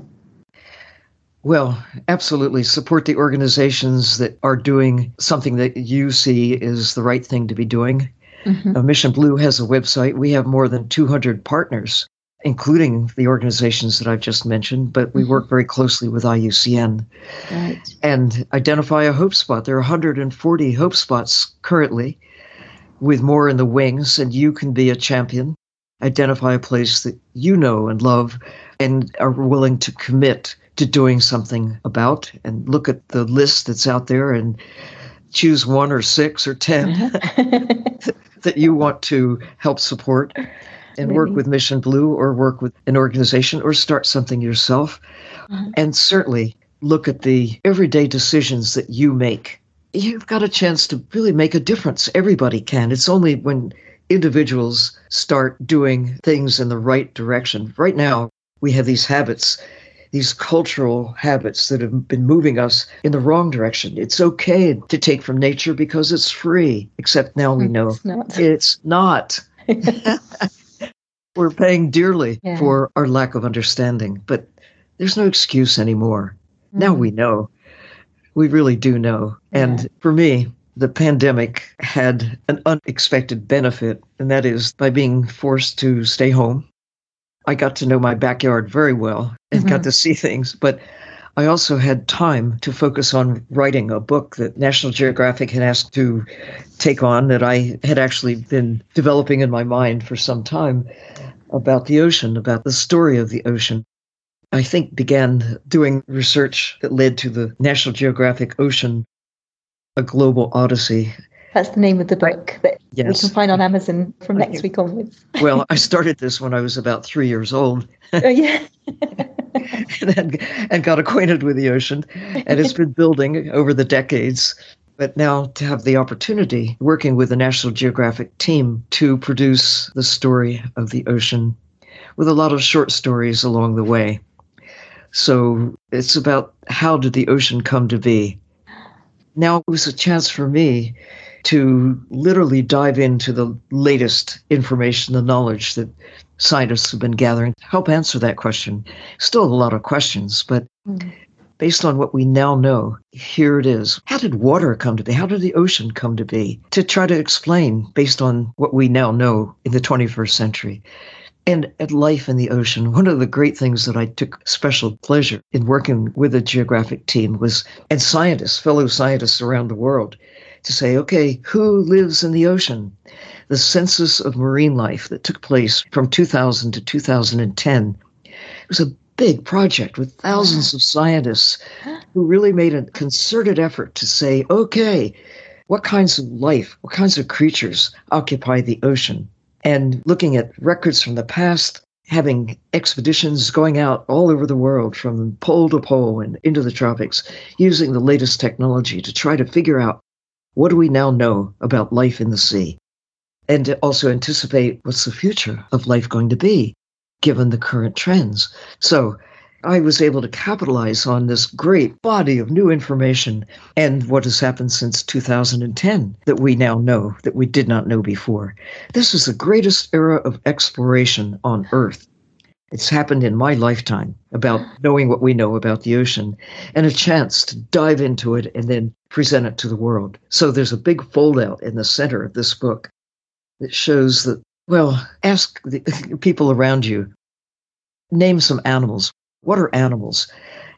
Well, absolutely. Support the organizations that are doing something that you see is the right thing to be doing. Mm-hmm. Uh, Mission Blue has a website. We have more than 200 partners, including the organizations that I've just mentioned, but we mm-hmm. work very closely with IUCN right. and identify a hope spot. There are 140 hope spots currently with more in the wings, and you can be a champion. Identify a place that you know and love and are willing to commit to doing something about and look at the list that's out there and choose one or six or 10 that you want to help support and Maybe. work with Mission Blue or work with an organization or start something yourself. Uh-huh. And certainly look at the everyday decisions that you make you've got a chance to really make a difference. Everybody can. It's only when individuals start doing things in the right direction. Right now, we have these habits, these cultural habits that have been moving us in the wrong direction. It's okay to take from nature because it's free, except now we know it's not. It's not. We're paying dearly yeah. for our lack of understanding, but there's no excuse anymore. Mm. Now we know we really do know. And for me, the pandemic had an unexpected benefit, and that is by being forced to stay home. I got to know my backyard very well and mm-hmm. got to see things, but I also had time to focus on writing a book that National Geographic had asked to take on that I had actually been developing in my mind for some time about the ocean, about the story of the ocean. I think, began doing research that led to the National Geographic Ocean, A Global Odyssey. That's the name of the book that yes. we can find on Amazon from next week onwards. well, I started this when I was about three years old. Oh, yeah. and, and got acquainted with the ocean, and it's been building over the decades. But now to have the opportunity working with the National Geographic team to produce the story of the ocean with a lot of short stories along the way. So it's about how did the ocean come to be? Now it was a chance for me to literally dive into the latest information, the knowledge that scientists have been gathering to help answer that question. Still a lot of questions, but mm. based on what we now know, here it is. How did water come to be? How did the ocean come to be? To try to explain based on what we now know in the 21st century and at life in the ocean. One of the great things that I took special pleasure in working with a geographic team was, and scientists, fellow scientists around the world, to say, okay, who lives in the ocean? The census of marine life that took place from 2000 to 2010 it was a big project with thousands of scientists who really made a concerted effort to say, okay, what kinds of life, what kinds of creatures occupy the ocean? And looking at records from the past, having expeditions going out all over the world from pole to pole and into the tropics, using the latest technology to try to figure out what do we now know about life in the sea, and to also anticipate what's the future of life going to be given the current trends. So I was able to capitalize on this great body of new information and what has happened since 2010 that we now know that we did not know before. This is the greatest era of exploration on Earth. It's happened in my lifetime about knowing what we know about the ocean and a chance to dive into it and then present it to the world. So there's a big foldout in the center of this book that shows that, well, ask the people around you, name some animals what are animals?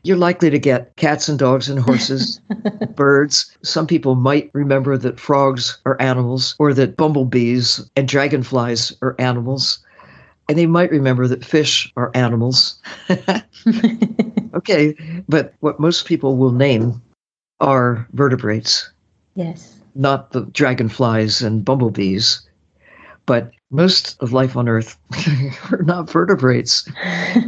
You're likely to get cats and dogs and horses, birds. Some people might remember that frogs are animals or that bumblebees and dragonflies are animals. And they might remember that fish are animals. okay, but what most people will name are vertebrates. Yes. Not the dragonflies and bumblebees. But most of life on Earth are not vertebrates.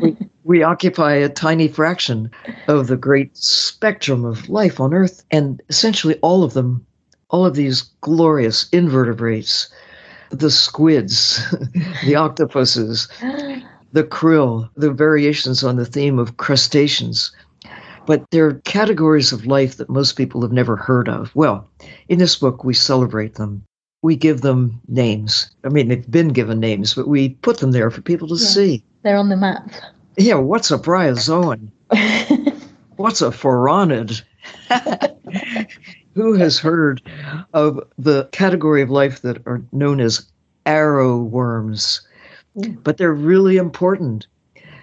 we, we occupy a tiny fraction of the great spectrum of life on Earth, and essentially all of them, all of these glorious invertebrates, the squids, the octopuses, the krill, the variations on the theme of crustaceans. But they're categories of life that most people have never heard of. Well, in this book, we celebrate them. We give them names. I mean, they've been given names, but we put them there for people to yeah, see. They're on the map. Yeah, what's a bryozoan? what's a phoronid? Who has heard of the category of life that are known as arrow worms? Mm. But they're really important.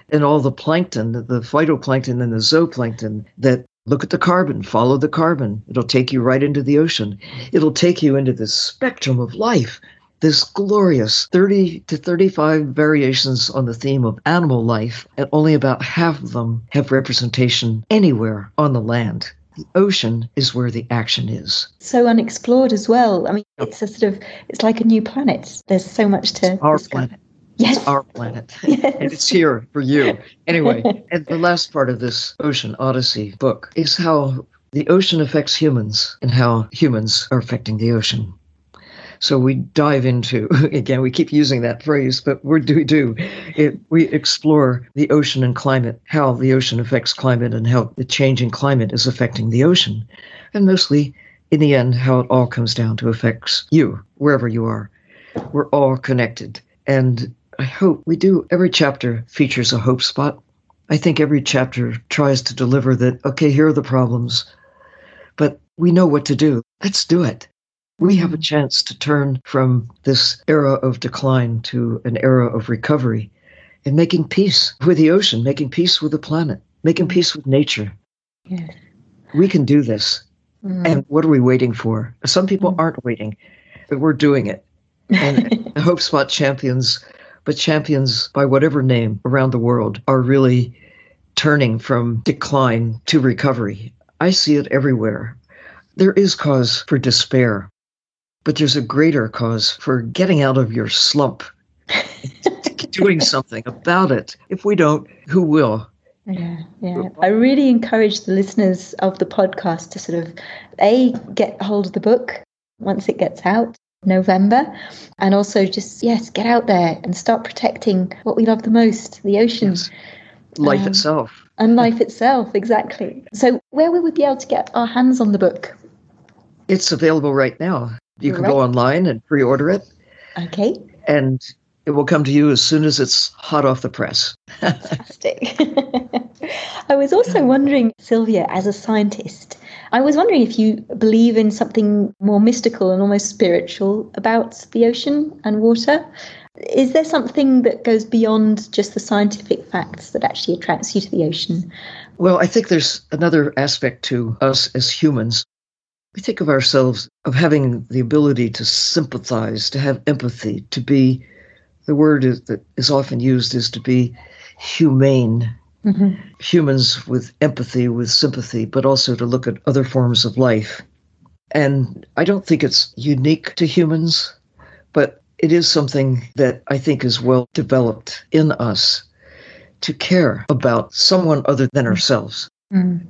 And all the plankton, the phytoplankton and the zooplankton that look at the carbon, follow the carbon. It'll take you right into the ocean. It'll take you into the spectrum of life. This glorious 30 to 35 variations on the theme of animal life, and only about half of them have representation anywhere on the land the ocean is where the action is. So unexplored as well. I mean, it's a sort of, it's like a new planet. There's so much to. Our discover. planet. Yes. It's our planet. Yes. and it's here for you. Anyway, and the last part of this Ocean Odyssey book is how the ocean affects humans and how humans are affecting the ocean. So we dive into, again, we keep using that phrase, but what do we do? It, we explore the ocean and climate, how the ocean affects climate and how the changing climate is affecting the ocean. And mostly, in the end, how it all comes down to affects you, wherever you are. We're all connected. And I hope we do. Every chapter features a hope spot. I think every chapter tries to deliver that, okay, here are the problems, but we know what to do. Let's do it. We have a chance to turn from this era of decline to an era of recovery and making peace with the ocean, making peace with the planet, making mm-hmm. peace with nature. Yes. We can do this. Mm. And what are we waiting for? Some people mm. aren't waiting, but we're doing it. And Hope Spot champions but champions by whatever name around the world are really turning from decline to recovery. I see it everywhere. There is cause for despair, but there's a greater cause for getting out of your slump, doing something about it. If we don't, who will? Yeah, yeah. I really encourage the listeners of the podcast to sort of a get hold of the book once it gets out November. And also just, yes, get out there and start protecting what we love the most, the oceans. Yes. Life um, itself. And life itself, exactly. So where will we be able to get our hands on the book? It's available right now. You can right. go online and pre-order it. Okay. And it will come to you as soon as it's hot off the press. Fantastic. I was also wondering, Sylvia, as a scientist, I was wondering if you believe in something more mystical and almost spiritual about the ocean and water. Is there something that goes beyond just the scientific facts that actually attracts you to the ocean? Well, I think there's another aspect to us as humans. We think of ourselves of having the ability to sympathize, to have empathy, to be the word is, that is often used is to be humane mm-hmm. humans with empathy, with sympathy, but also to look at other forms of life. And I don't think it's unique to humans, but it is something that I think is well developed in us to care about someone other than ourselves. Mm.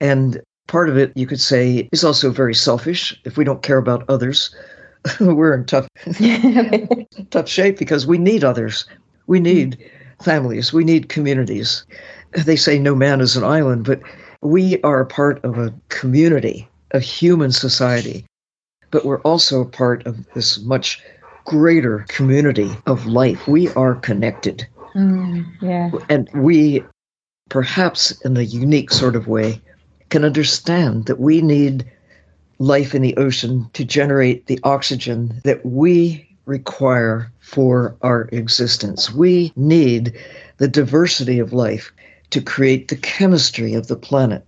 And part of it, you could say, is also very selfish. If we don't care about others, we're in tough, tough shape because we need others. We need families. We need communities. They say no man is an island, but we are a part of a community, a human society. But we're also a part of this much greater community of life. We are connected. Mm, yeah. And we, perhaps in a unique sort of way, can understand that we need life in the ocean to generate the oxygen that we require for our existence. We need the diversity of life to create the chemistry of the planet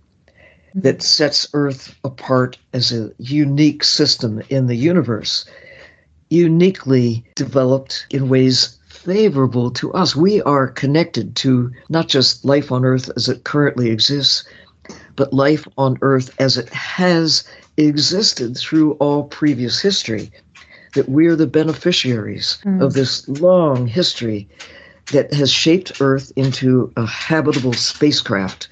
that sets Earth apart as a unique system in the universe, uniquely developed in ways favorable to us. We are connected to not just life on Earth as it currently exists, but life on Earth as it has existed through all previous history that we're the beneficiaries mm. of this long history that has shaped Earth into a habitable spacecraft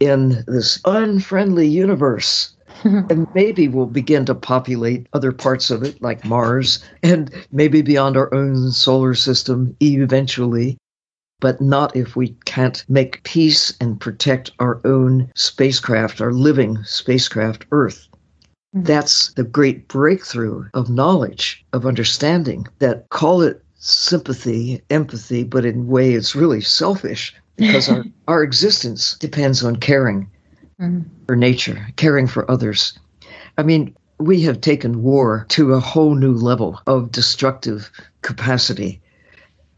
in this unfriendly universe. and maybe we'll begin to populate other parts of it, like Mars, and maybe beyond our own solar system eventually. But not if we can't make peace and protect our own spacecraft, our living spacecraft, Earth. Mm. That's the great breakthrough of knowledge, of understanding that call it sympathy, empathy, but in a way it's really selfish because our, our existence depends on caring mm. for nature, caring for others. I mean, we have taken war to a whole new level of destructive capacity.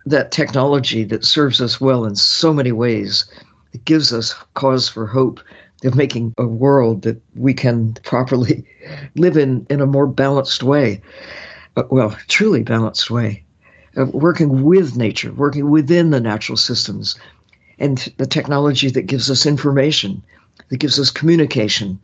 That technology that serves us well in so many ways, it gives us cause for hope of making a world that we can properly live in in a more balanced way. Uh, well, truly balanced way. Uh, working with nature, working within the natural systems, and the technology that gives us information, that gives us communication,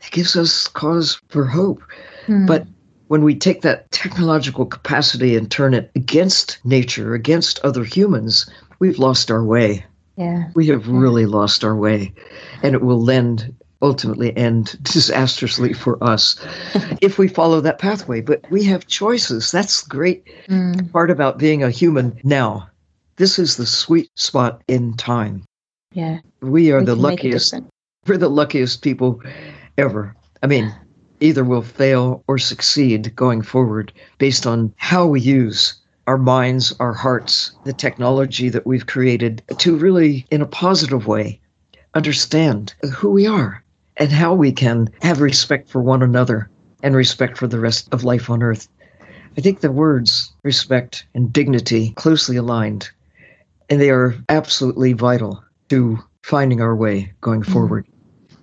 that gives us cause for hope. Mm. But when we take that technological capacity and turn it against nature, against other humans, we've lost our way. Yeah. We have really lost our way. And it will then ultimately end disastrously for us if we follow that pathway. But we have choices. That's the great mm. part about being a human now. This is the sweet spot in time. Yeah. We are we the luckiest. We're the luckiest people ever. I mean, either we'll fail or succeed going forward based on how we use our minds, our hearts, the technology that we've created to really, in a positive way, understand who we are and how we can have respect for one another and respect for the rest of life on earth. I think the words respect and dignity closely aligned, and they are absolutely vital to finding our way going mm. forward.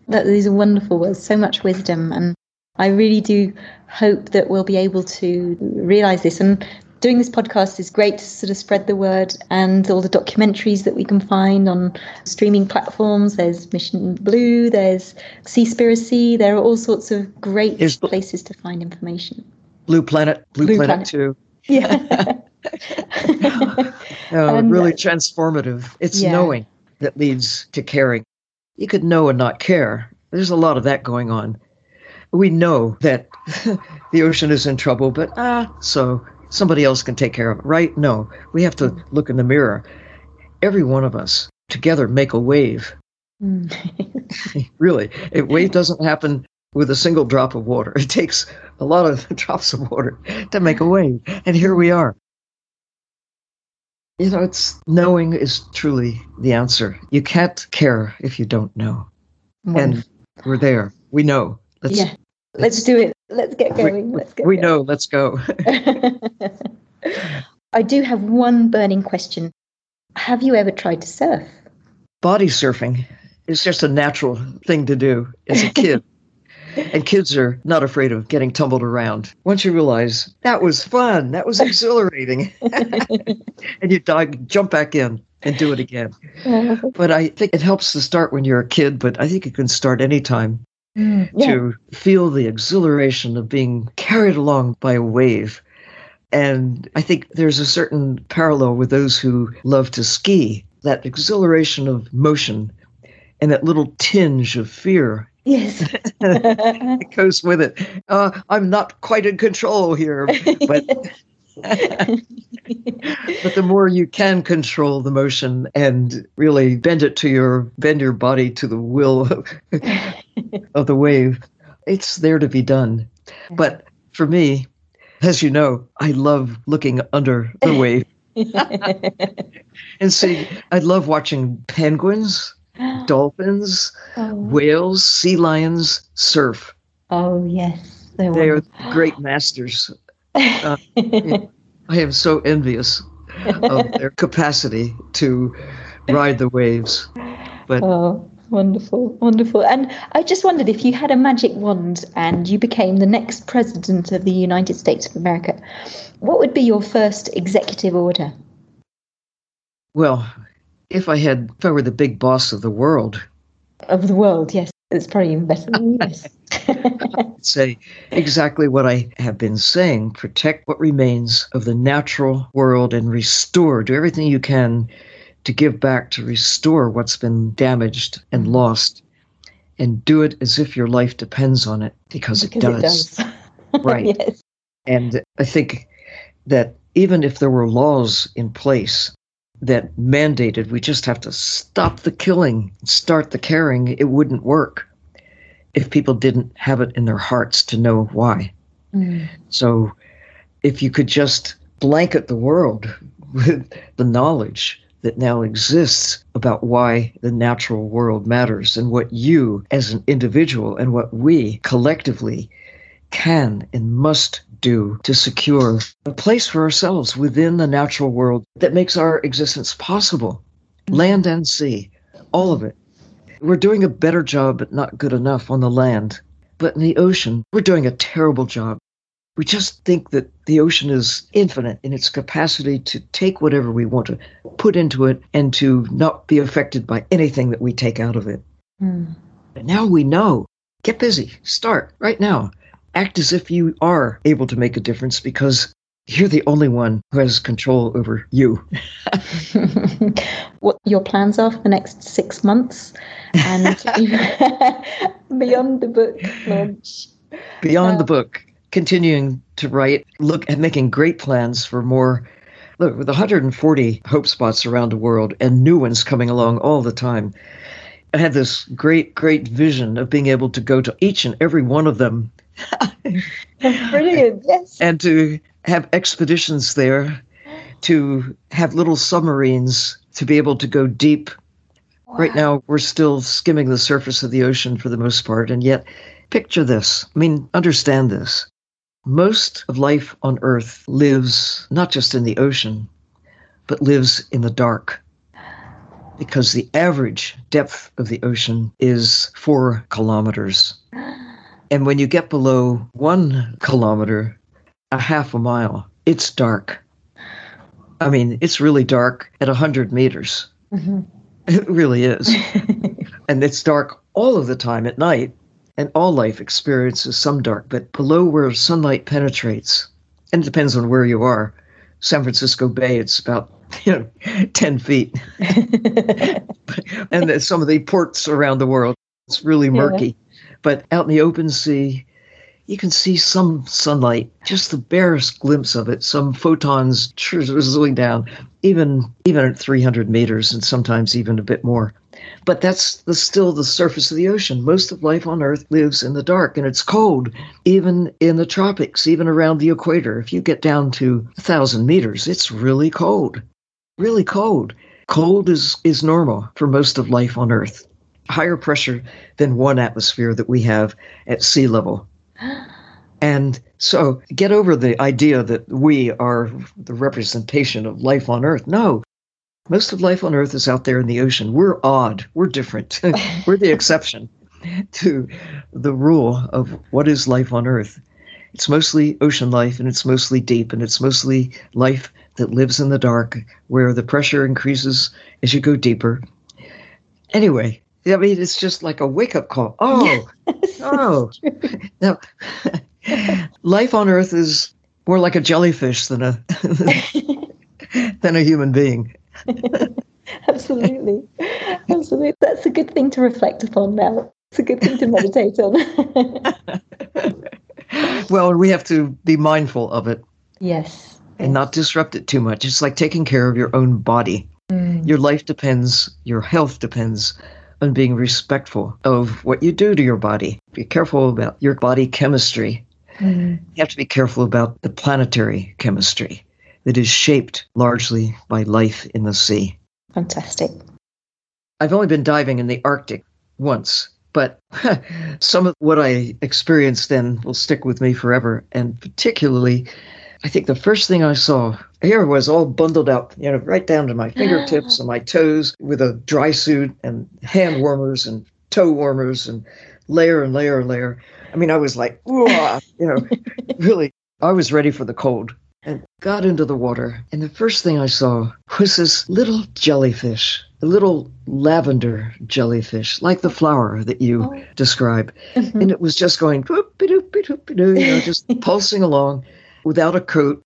That these are wonderful words, so much wisdom, and I really do hope that we'll be able to realize this. And doing this podcast is great to sort of spread the word and all the documentaries that we can find on streaming platforms. There's Mission Blue, there's Seaspiracy. There are all sorts of great Here's places to find information. Blue Planet, Blue, Blue Planet, Planet 2. Yeah. uh, and, really transformative. It's yeah. knowing that leads to caring. You could know and not care. There's a lot of that going on. We know that the ocean is in trouble, but ah, so somebody else can take care of it, right? No, we have to look in the mirror. Every one of us together make a wave. Mm. really, a wave doesn't happen with a single drop of water. It takes a lot of drops of water to make a wave. And here we are. You know, it's knowing is truly the answer. You can't care if you don't know. And we're there. We know. Let's yeah. Let's do it. Let's get going. Let's get We going. know. Let's go. I do have one burning question. Have you ever tried to surf? Body surfing is just a natural thing to do as a kid. and kids are not afraid of getting tumbled around. Once you realize that was fun, that was exhilarating, and you dive, jump back in and do it again. but I think it helps to start when you're a kid, but I think it can start anytime mm, yeah. to feel the exhilaration of being carried along by a wave. And I think there's a certain parallel with those who love to ski, that exhilaration of motion and that little tinge of fear. Yes. it goes with it. Uh, I'm not quite in control here, but. but the more you can control the motion and really bend it to your bend your body to the will of the wave, it's there to be done. But for me, as you know, I love looking under the wave. and see, I love watching penguins, dolphins, oh. whales, sea lions surf. Oh, yes. They, they are great masters. Uh, I am so envious of their capacity to ride the waves. But oh, Wonderful, wonderful. And I just wondered if you had a magic wand and you became the next president of the United States of America, what would be your first executive order? Well, if I had, if I were the big boss of the world, of the world, yes, It's probably even better than. Say exactly what I have been saying protect what remains of the natural world and restore, do everything you can to give back, to restore what's been damaged and lost. And do it as if your life depends on it because, because it does. It does. right. yes. And I think that even if there were laws in place that mandated we just have to stop the killing, start the caring, it wouldn't work if people didn't have it in their hearts to know why. Mm. So if you could just blanket the world with the knowledge that now exists about why the natural world matters and what you as an individual and what we collectively can and must do to secure a place for ourselves within the natural world that makes our existence possible land and sea, all of it. We're doing a better job, but not good enough on the land. But in the ocean, we're doing a terrible job. We just think that the ocean is infinite in its capacity to take whatever we want to put into it and to not be affected by anything that we take out of it. Mm. But now we know. Get busy. Start right now act as if you are able to make a difference because you're the only one who has control over you. what your plans are for the next six months and beyond the book launch. Beyond the book, continuing to write, look at making great plans for more. Look, with 140 hope spots around the world and new ones coming along all the time, I had this great, great vision of being able to go to each and every one of them Brilliant. Yes. And to have expeditions there, to have little submarines to be able to go deep. Wow. Right now, we're still skimming the surface of the ocean for the most part. And yet, picture this. I mean, understand this. Most of life on Earth lives not just in the ocean, but lives in the dark. Because the average depth of the ocean is four kilometers. And when you get below one kilometer, a half a mile, it's dark. I mean, it's really dark at 100 meters. Mm-hmm. It really is. and it's dark all of the time at night. And all life experiences some dark, but below where sunlight penetrates, and it depends on where you are. San Francisco Bay, it's about you know 10 feet. and some of the ports around the world, it's really murky. Yeah. But out in the open sea, you can see some sunlight, just the barest glimpse of it, some photons drizzling down, even even at 300 meters and sometimes even a bit more. But that's the, still the surface of the ocean. Most of life on Earth lives in the dark and it's cold, even in the tropics, even around the equator. If you get down to a thousand meters, it's really cold, really cold. Cold is, is normal for most of life on Earth higher pressure than one atmosphere that we have at sea level. And so get over the idea that we are the representation of life on Earth. No, most of life on Earth is out there in the ocean. We're odd, we're different, we're the exception to the rule of what is life on Earth. It's mostly ocean life and it's mostly deep and it's mostly life that lives in the dark where the pressure increases as you go deeper. Anyway, I mean, it's just like a wake up call. Oh, yes, oh. Now, life on Earth is more like a jellyfish than a than a human being. Absolutely, absolutely. That's a good thing to reflect upon now. It's a good thing to meditate on. well, we have to be mindful of it. Yes. And yes. not disrupt it too much. It's like taking care of your own body. Mm. Your life depends, your health depends and being respectful of what you do to your body. Be careful about your body chemistry. Mm-hmm. You have to be careful about the planetary chemistry that is shaped largely by life in the sea. Fantastic. I've only been diving in the Arctic once, but some of what I experienced then will stick with me forever. And particularly, I think the first thing I saw here was all bundled up, you know, right down to my fingertips and my toes with a dry suit and hand warmers and toe warmers and layer and layer and layer. I mean, I was like, you know, really, I was ready for the cold. and got into the water. And the first thing I saw was this little jellyfish, a little lavender jellyfish, like the flower that you oh. describe. Mm-hmm. And it was just going, you know, just pulsing along without a coat,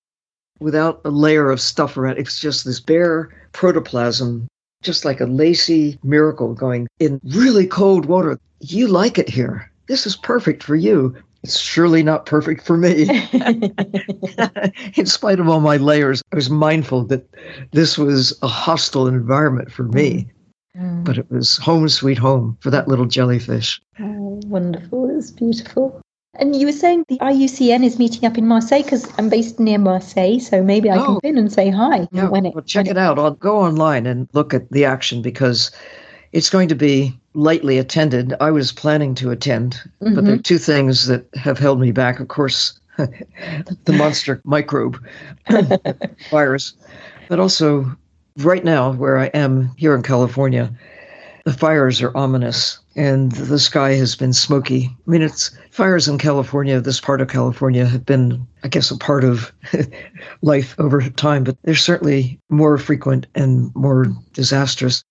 without a layer of stuff around. It's just this bare protoplasm, just like a lacy miracle going in really cold water. You like it here. This is perfect for you. It's surely not perfect for me. in spite of all my layers, I was mindful that this was a hostile environment for me. Mm. But it was home sweet home for that little jellyfish. Oh, wonderful. It's beautiful. And you were saying the IUCN is meeting up in Marseille because I'm based near Marseille, so maybe I oh. can pin and say hi. Yeah, when it, well, check it, it out. I'll go online and look at the action because it's going to be lightly attended. I was planning to attend, mm-hmm. but there are mm-hmm. two things that have held me back. Of course, the monster microbe virus, but also right now where I am here in California, the fires are ominous and the sky has been smoky. I mean, it's fires in California, this part of California, have been, I guess, a part of life over time, but they're certainly more frequent and more disastrous.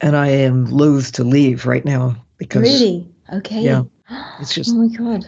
And I am loath to leave right now because. Really? Okay. Yeah. It's just. Oh my God.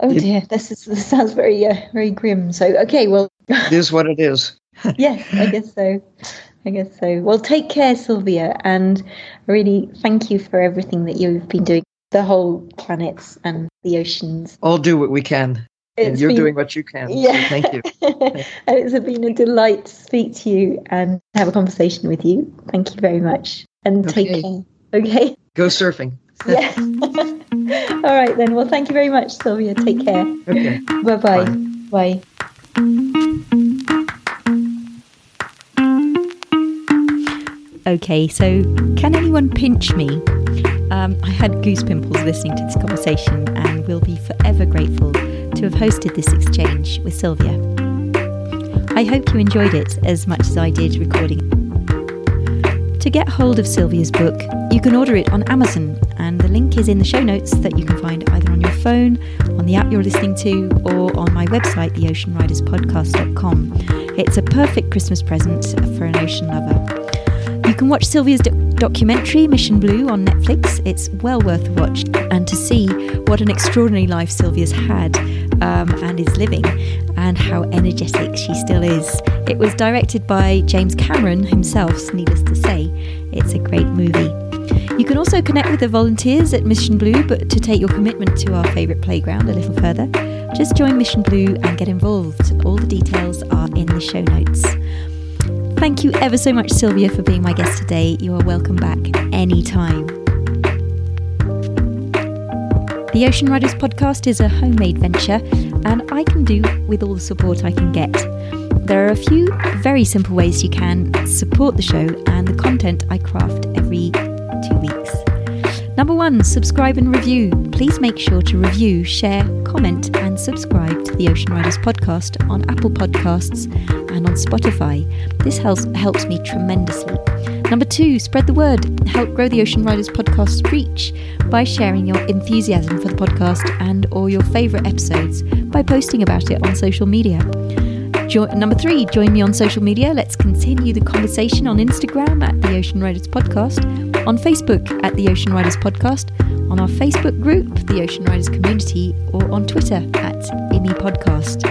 Oh it, dear, this, is, this sounds very, uh, very grim. So, okay, well. it is what it is. yes, I guess so. I guess so. Well, take care, Sylvia, and really thank you for everything that you've been doing. The whole planets and the oceans. I'll do what we can. It's and you're been, doing what you can. Yeah. So thank you. and it's been a delight to speak to you and have a conversation with you. Thank you very much. And okay. take care. Okay. Go surfing. yeah. All right then. Well, thank you very much, Sylvia. Take care. Okay. Bye-bye. Bye. Bye. Okay, so can anyone pinch me? Um, I had goose pimples listening to this conversation and will be forever grateful to have hosted this exchange with Sylvia. I hope you enjoyed it as much as I did recording. To get hold of Sylvia's book, you can order it on Amazon, and the link is in the show notes that you can find either on your phone, on the app you're listening to, or on my website, theoceanriderspodcast.com. It's a perfect Christmas present for an ocean lover. You can watch Sylvia's do- documentary, Mission Blue, on Netflix. It's well worth a watch. And to see what an extraordinary life Sylvia's had um, and is living, and how energetic she still is. It was directed by James Cameron himself, needless to say. It's a great movie. You can also connect with the volunteers at Mission Blue, but to take your commitment to our favourite playground a little further, just join Mission Blue and get involved. All the details are in the show notes. Thank you ever so much, Sylvia, for being my guest today. You are welcome back anytime. The Ocean Riders podcast is a homemade venture, and I can do with all the support I can get. There are a few very simple ways you can support the show and the content I craft every two weeks. Number one, subscribe and review. Please make sure to review, share, comment, and subscribe to the Ocean Riders podcast on Apple Podcasts and on Spotify. This helps, helps me tremendously. Number two, spread the word. Help grow the Ocean Riders podcast reach by sharing your enthusiasm for the podcast and or your favourite episodes by posting about it on social media. Jo- number three, join me on social media. Let's continue the conversation on Instagram at the Ocean Riders Podcast, on Facebook at the Ocean Riders Podcast, on our Facebook group, the Ocean Riders Community, or on Twitter at IMI Podcast.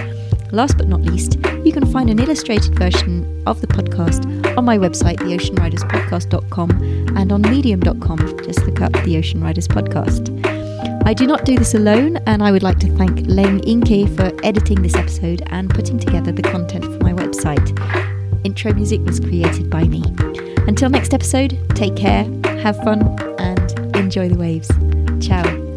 Last but not least, you can find an illustrated version of the podcast on my website, theoceanriderspodcast.com, and on medium.com. Just look up the Ocean Riders Podcast. I do not do this alone, and I would like to thank Leng Inke for editing this episode and putting together the content for my website. Intro music was created by me. Until next episode, take care, have fun, and enjoy the waves. Ciao.